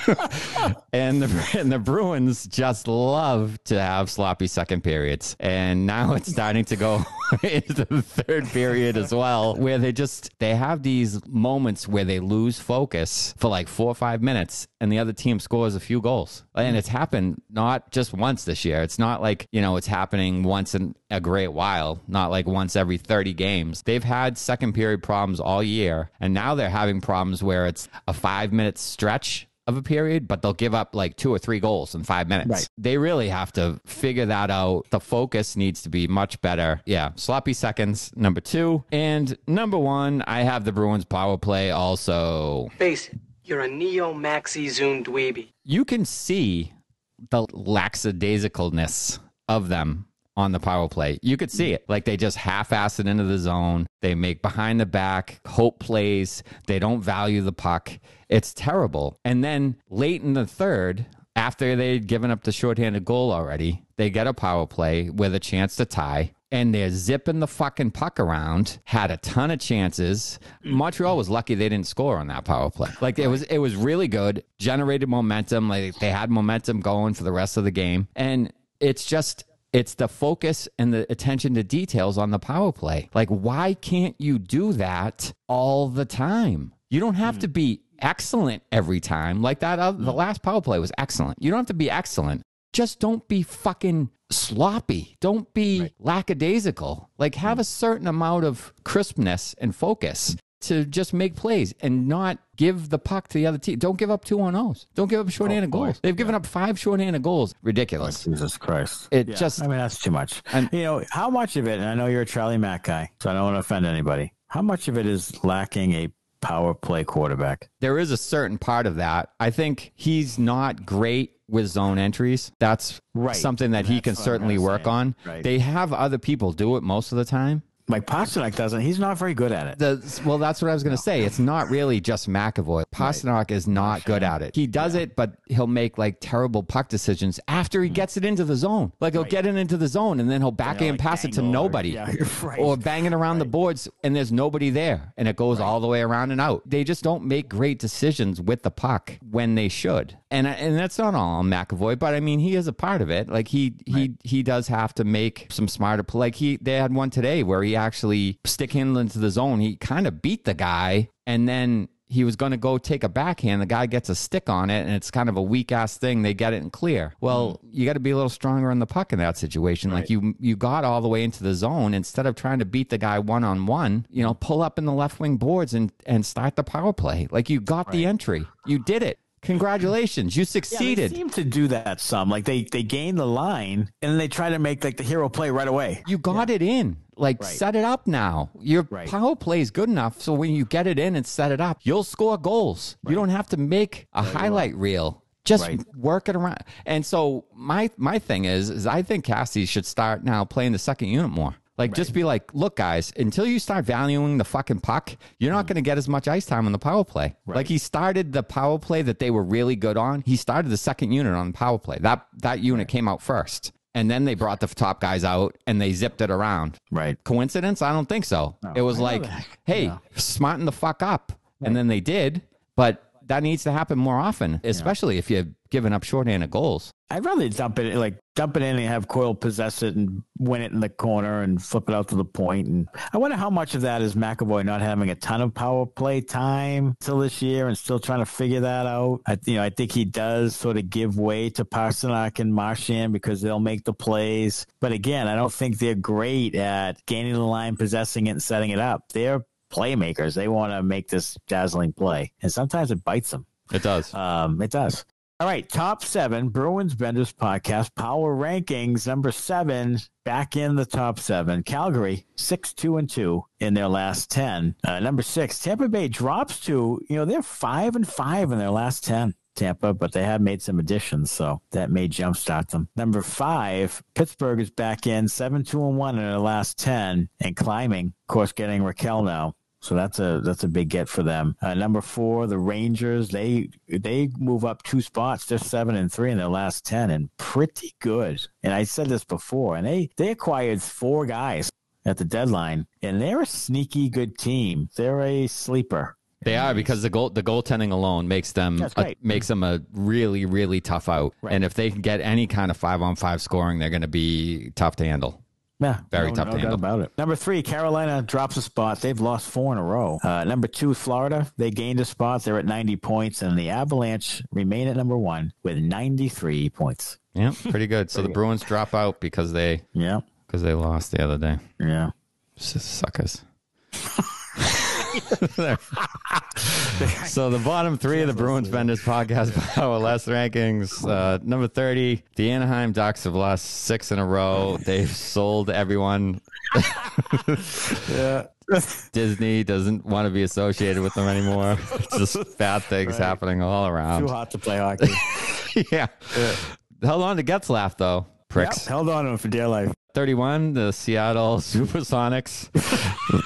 and the and the Bruins just love to have sloppy second periods, and now it's starting to go into the third period as well, where they just they have these moments where they lose focus for like four or five minutes, and the other team scores a few goals, and it's happened not just once this year. It's not like you know it's happening once in a great while, not like once every thirty games. They've had second period problems all year, and now they're having problems where it's a five minute stretch of a period, but they'll give up like two or three goals in five minutes. Right. They really have to figure that out. The focus needs to be much better. Yeah, sloppy seconds, number two. And number one, I have the Bruins power play also. Face it, you're a neo maxi zoom dweeby. You can see the lackadaisicalness of them on the power play. You could see it. Like they just half ass it into the zone. They make behind the back, hope plays. They don't value the puck. It's terrible. And then late in the third, after they'd given up the shorthanded goal already, they get a power play with a chance to tie. And they're zipping the fucking puck around. Had a ton of chances. Montreal was lucky they didn't score on that power play. Like it was, it was really good. Generated momentum. Like they had momentum going for the rest of the game. And it's just it's the focus and the attention to details on the power play. Like, why can't you do that all the time? You don't have to be excellent every time. Like that, uh, the last power play was excellent. You don't have to be excellent. Just don't be fucking sloppy. Don't be lackadaisical. Like, have hmm. a certain amount of crispness and focus to just make plays and not give the puck to the other team. Don't give up two on O's. Don't give up shorthanded oh, boy. goals. They've given up five shorthanded goals. Ridiculous. Oh, Jesus Christ. It Yeah, just I mean, that's too much. And- you know, how much of it, and I know you're a Charlie Mack guy, so I don't want to offend anybody, How much of it is lacking a power play quarterback? There is a certain part of that. I think he's not great with zone entries. That's Right. something that he can certainly work on. Right. They have other people do it most of the time. Like Pastrnak doesn't. He's not very good at it. The, well, that's what I was going to say. It's not really just McAvoy. Pastrnak is not good at it. He does it, but he'll make like terrible puck decisions after he mm. gets it into the zone. Like he'll get it into the zone and then he'll back Yeah, in and like pass it to angle or- nobody. yeah, right. Or banging it around the boards and there's nobody there and it goes all the way around and out. They just don't make great decisions with the puck when they should. And and that's not all on McAvoy, but I mean he is a part of it. Like he he he does have to make some smarter play. Like he they had one today where he actually stick handle into the zone. He kind of beat the guy and then he was going to go take a backhand. The guy gets a stick on it, and it's kind of a weak ass thing. They get it in clear. Well, mm-hmm. you got to be a little stronger on the puck in that situation. Like you, you got all the way into the zone instead of trying to beat the guy one on one. You know, pull up in the left wing boards and and start the power play. Like you got the entry. You did it. Congratulations, you Yeah, succeeded. they seem to do that some. Like they they gain the line and then they try to make like the hero play right away. you got it in. Like Right. set it up now. Your Right. power play is good enough so when you get it in and set it up, you'll score goals. You don't have to make a highlight reel. Just Right. work it around. And so my my thing is is I think Cassie should start now playing the second unit more. Like just be like, look, guys, until you start valuing the fucking puck, you're not going to get as much ice time on the power play. Like he started the power play that they were really good on. He started the second unit on the power play. That that unit came out first, and then they brought the top guys out and they zipped it around. Right. Coincidence? I don't think so. it was like, hey, smarten the fuck up. And then they did, but that needs to happen more often, especially if you're giving up shorthanded goals. I'd rather dump it like dump it in and have Coyle possess it and win it in the corner and flip it out to the point. And I wonder how much of that is McAvoy not having a ton of power play time till this year and still trying to figure that out. I you know I think he does sort of give way to Pastrnak and Marchand because they'll make the plays. But again, I don't think they're great at gaining the line, possessing it, and setting it up. They're playmakers. They want to make this dazzling play, and sometimes it bites them. It does. Um, it does. All right, top seven Bruins Benders podcast power rankings. Number seven, back in the top seven. Calgary six two and two in their last ten. Uh, number six, Tampa Bay drops to you know they're five and five in their last ten. Tampa, but they have made some additions, so that may jumpstart them. Number five, Pittsburgh is back in seven two and one in their last ten and climbing. Of course, getting Rakell now. So that's a that's a big get for them. Uh, number four, the Rangers. They they move up two spots. They're seven and three in their last ten, and pretty good. And I said this before, and they they acquired four guys at the deadline, and they're a sneaky good team. They're a sleeper. They are because the goal the goaltending alone makes them a, makes them a really really tough out. Right. And if they can get any kind of five on five scoring, they're going to be tough to handle. Yeah, Very no, tough no to doubt handle. about it. Number three, Carolina drops a spot. They've lost four in a row. Uh, number two, Florida. They gained a spot. They're at 90 points, and the Avalanche remain at number one with 93 points. Yeah, pretty good. So the Bruins drop out because they Yeah, because they lost the other day. yeah. S- Suckers. so the bottom three of the Bruins Benders podcast power less rankings. Uh, number thirty, the Anaheim Ducks have lost six in a row. They've sold everyone. Yeah. Disney doesn't want to be associated with them anymore. It's just bad things happening all around. Too hot to play hockey. yeah. Held on to Getzlaf though. Pricks. Yep, held on to him for dear life. 31, the Seattle Supersonics,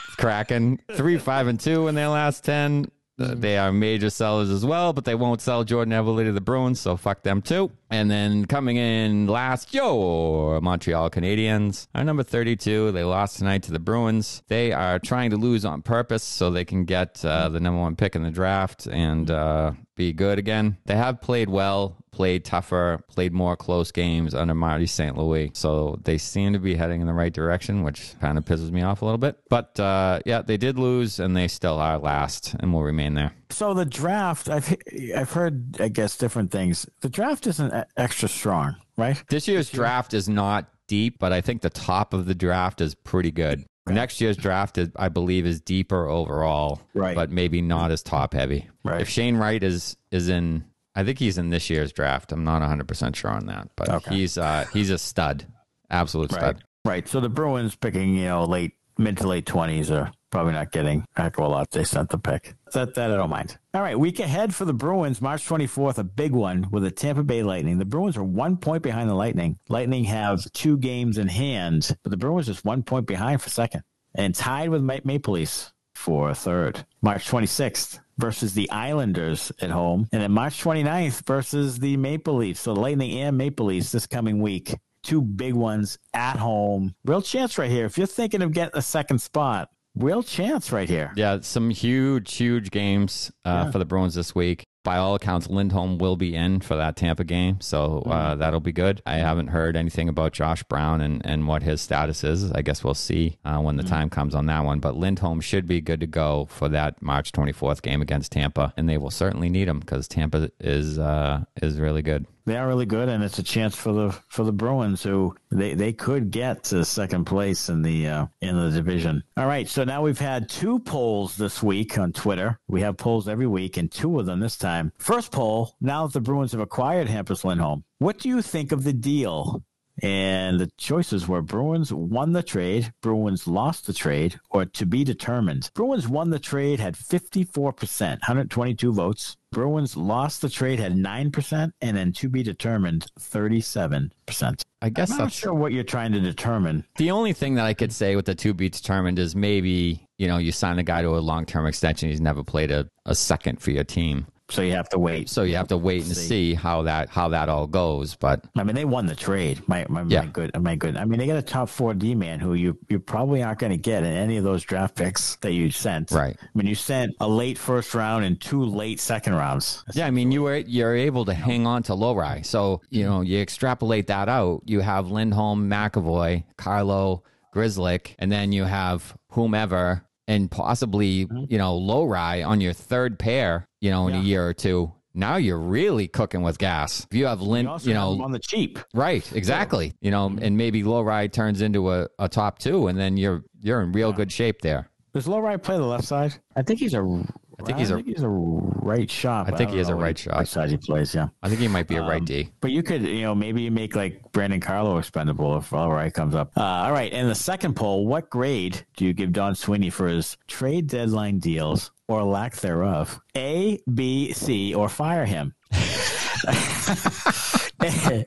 Kraken, 3 5 and 2 in their last 10. Uh, they are major sellers as well, but they won't sell Jordan Eberle to the Bruins, so fuck them too. And then coming in last, yo, Montreal Canadiens are number 32. They lost tonight to the Bruins. They are trying to lose on purpose so they can get uh, the number one pick in the draft and uh, be good again. They have played well, played tougher, played more close games under Marty St. Louis. So they seem to be heading in the right direction, which kind of pisses me off a little bit. But uh, yeah, they did lose and they still are last and will remain there. So the draft, I've I've heard, I guess, different things. The draft isn't extra strong, right? This year's draft is not deep, but I think the top of the draft is pretty good. Next year's draft, is, I believe, is deeper overall, Right. but maybe not as top heavy. Right. If Shane Wright is is in, I think he's in this year's draft. I'm not 100 percent sure on that, but Okay. he's uh, he's a stud, absolute Right. stud. Right. So the Bruins picking, you know, late mid to late twenties are probably not getting a heck of a lot. They sent the pick. That, that I don't mind. All right, week ahead for the Bruins, March 24th, a big one with the Tampa Bay Lightning. The Bruins are one point behind the Lightning. Lightning have two games in hand, but the Bruins just one point behind for second and tied with Maple Leafs for third. March 26th versus the Islanders at home, and then March 29th versus the Maple Leafs. So the Lightning and Maple Leafs this coming week. Two big ones at home. Real chance right here. If you're thinking of getting a second spot, real chance right here. Yeah, some huge, huge games uh, yeah. for the Bruins this week by all accounts, Lindholm will be in for that Tampa game, so uh, mm-hmm. that'll be good. I haven't heard anything about Josh Brown and, and what his status is. I guess we'll see uh, when the mm-hmm. time comes on that one. But Lindholm should be good to go for that March 24th game against Tampa, and they will certainly need him because Tampa is uh, is really good. They are really good, and it's a chance for the for the Bruins, who they, they could get to second place in the uh, in the division. All right, so now we've had two polls this week on Twitter. We have polls every week, and two of them this time. First poll: Now that the Bruins have acquired Hampus Lindholm, what do you think of the deal and the choices were Bruins won the trade, Bruins lost the trade, or to be determined. Bruins won the trade, had 54%, 122 votes. Bruins lost the trade, had 9%, and then to be determined, 37%. I guess I'm not sure what you're trying to determine. The only thing that I could say with the to be determined is maybe, you know, you sign a guy to a long term extension, he's never played a, a second for your team. So you have to wait. So you have to wait and see. see how that how that all goes. But I mean, they won the trade. My my, yeah. my good my good. I mean, they got a top four D man who you you probably aren't going to get in any of those draft picks that you sent. Right. I mean, you sent a late first round and two late second rounds. Yeah, I mean, you were you're able to hang on to Lohrei. So you know, you extrapolate that out. You have Lindholm, McAvoy, Carlo. Grzelcyk, and then you have whomever and possibly, mm-hmm. you know, Lohrei on your third pair, you know, in yeah. a year or two. Now you're really cooking with gas. If you have Lin, you, you know, on the cheap, right? Exactly. Yeah. You know, mm-hmm. and maybe Lohrei turns into a, a top two, and then you're you're in real yeah. good shape there. Does Lohrei play the left side? I think he's a I think he's a he's a right shot. I think he is a right shot. Which side he plays, yeah. I think he might be a right um, D. But you could, you know, maybe you make like Brandon Carlo expendable if all right comes up. Uh, all right, and the second poll: What grade do you give Don Sweeney for his trade deadline deals or lack thereof? A, B, C, or fire him?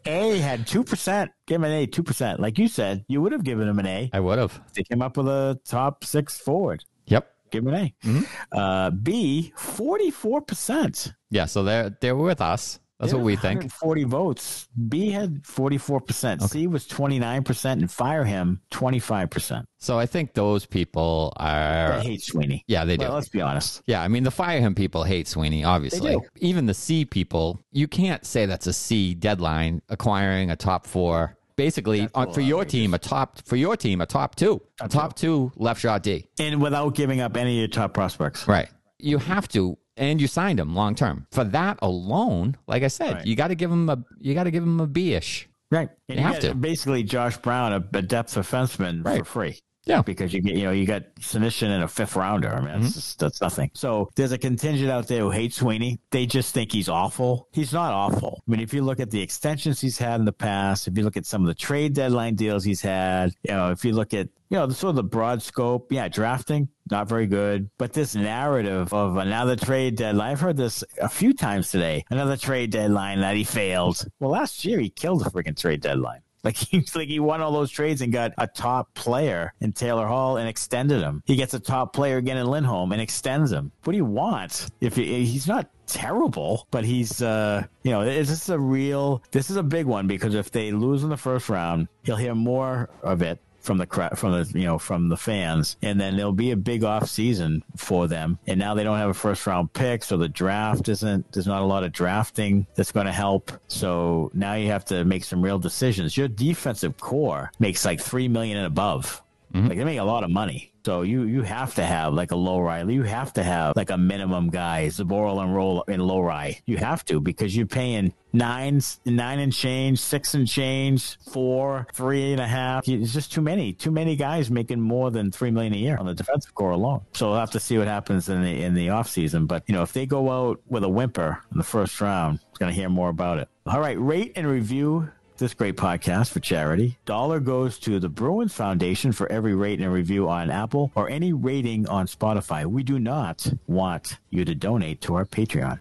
A had two percent. Give him an A, two percent. Like you said, you would have given him an A. I would have. They came up with a top six forward. Yep give him an A. Mm-hmm. Uh, B, 44%. Yeah, so they're, they're with us. That's what we think. 40 votes. B had 44%. Okay. C was 29%, and fire him 25%. So I think those people are. They hate Sweeney. Yeah, they do. Well, let's be honest. Yeah, I mean, the fire him people hate Sweeney, obviously. Even the C people, you can't say that's a C deadline acquiring a top four basically uh, for your team a top for your team a top two, a top two left shot D, and without giving up any of your top prospects. Right, you have to, and you signed him long term for that alone. Like I said, right. you got to give him a you got to give him a B ish. Right, and you, you have to basically Josh Brown, a, a depth defenseman right. for free. Yeah, because you get you know you got Senyshyn in a fifth rounder. I mean that's mm-hmm. just, that's nothing. So there's a contingent out there who hates Sweeney. They just think he's awful. He's not awful. I mean, if you look at the extensions he's had in the past, if you look at some of the trade deadline deals he's had, you know, if you look at you know, the sort of the broad scope, yeah, drafting, not very good. But this narrative of another trade deadline, I've heard this a few times today, another trade deadline that he failed. Well, last year he killed the freaking trade deadline. Like he's like he won all those trades and got a top player in Taylor Hall and extended him. He gets a top player again in Lindholm and extends him. What do you want? If he, he's not terrible, but he's uh you know this is a real this is a big one because if they lose in the first round, he'll hear more of it from the from the you know from the fans, and then there'll be a big off season for them. And now they don't have a first round pick, so the draft isn't. There's not a lot of drafting that's going to help. So now you have to make some real decisions. Your defensive core makes like three million and above. Mm-hmm. Like they make a lot of money. So you you have to have like a low Lohrei. You have to have like a minimum guy, Zboril and roll in Lohrei. You have to because you're paying nine nine and change, six and change, four, three and a half. It's just too many. Too many guys making more than three million a year on the defensive core alone. So we'll have to see what happens in the in the off season. But you know, if they go out with a whimper in the first round, it's gonna hear more about it. All right, rate and review this great podcast for charity. Dollar goes to the Bruins Foundation for every rate and review on Apple or any rating on Spotify. We do not want you to donate to our Patreon.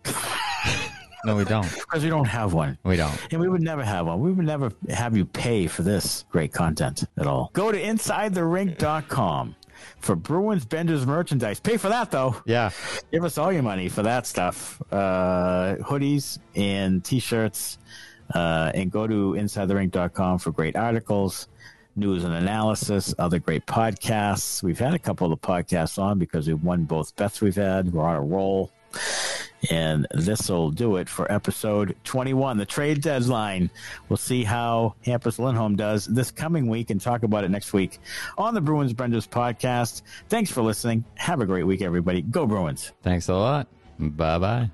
No, we don't. Because we don't have one. We don't. And we would never have one. We would never have you pay for this great content at all. Go to InsideTheRink.com for Bruins Benders merchandise. Pay for that, though. Yeah. Give us all your money for that stuff. Uh, hoodies and t-shirts. Uh, and go to InsideTheRink.com for great articles, news and analysis, other great podcasts. We've had a couple of podcasts on because we've won both bets we've had. We're on a roll. And this will do it for episode 21, the trade deadline. We'll see how Hampus Lindholm does this coming week and talk about it next week on the Bruins Benders podcast. Thanks for listening. Have a great week, everybody. Go Bruins. Thanks a lot. Bye bye.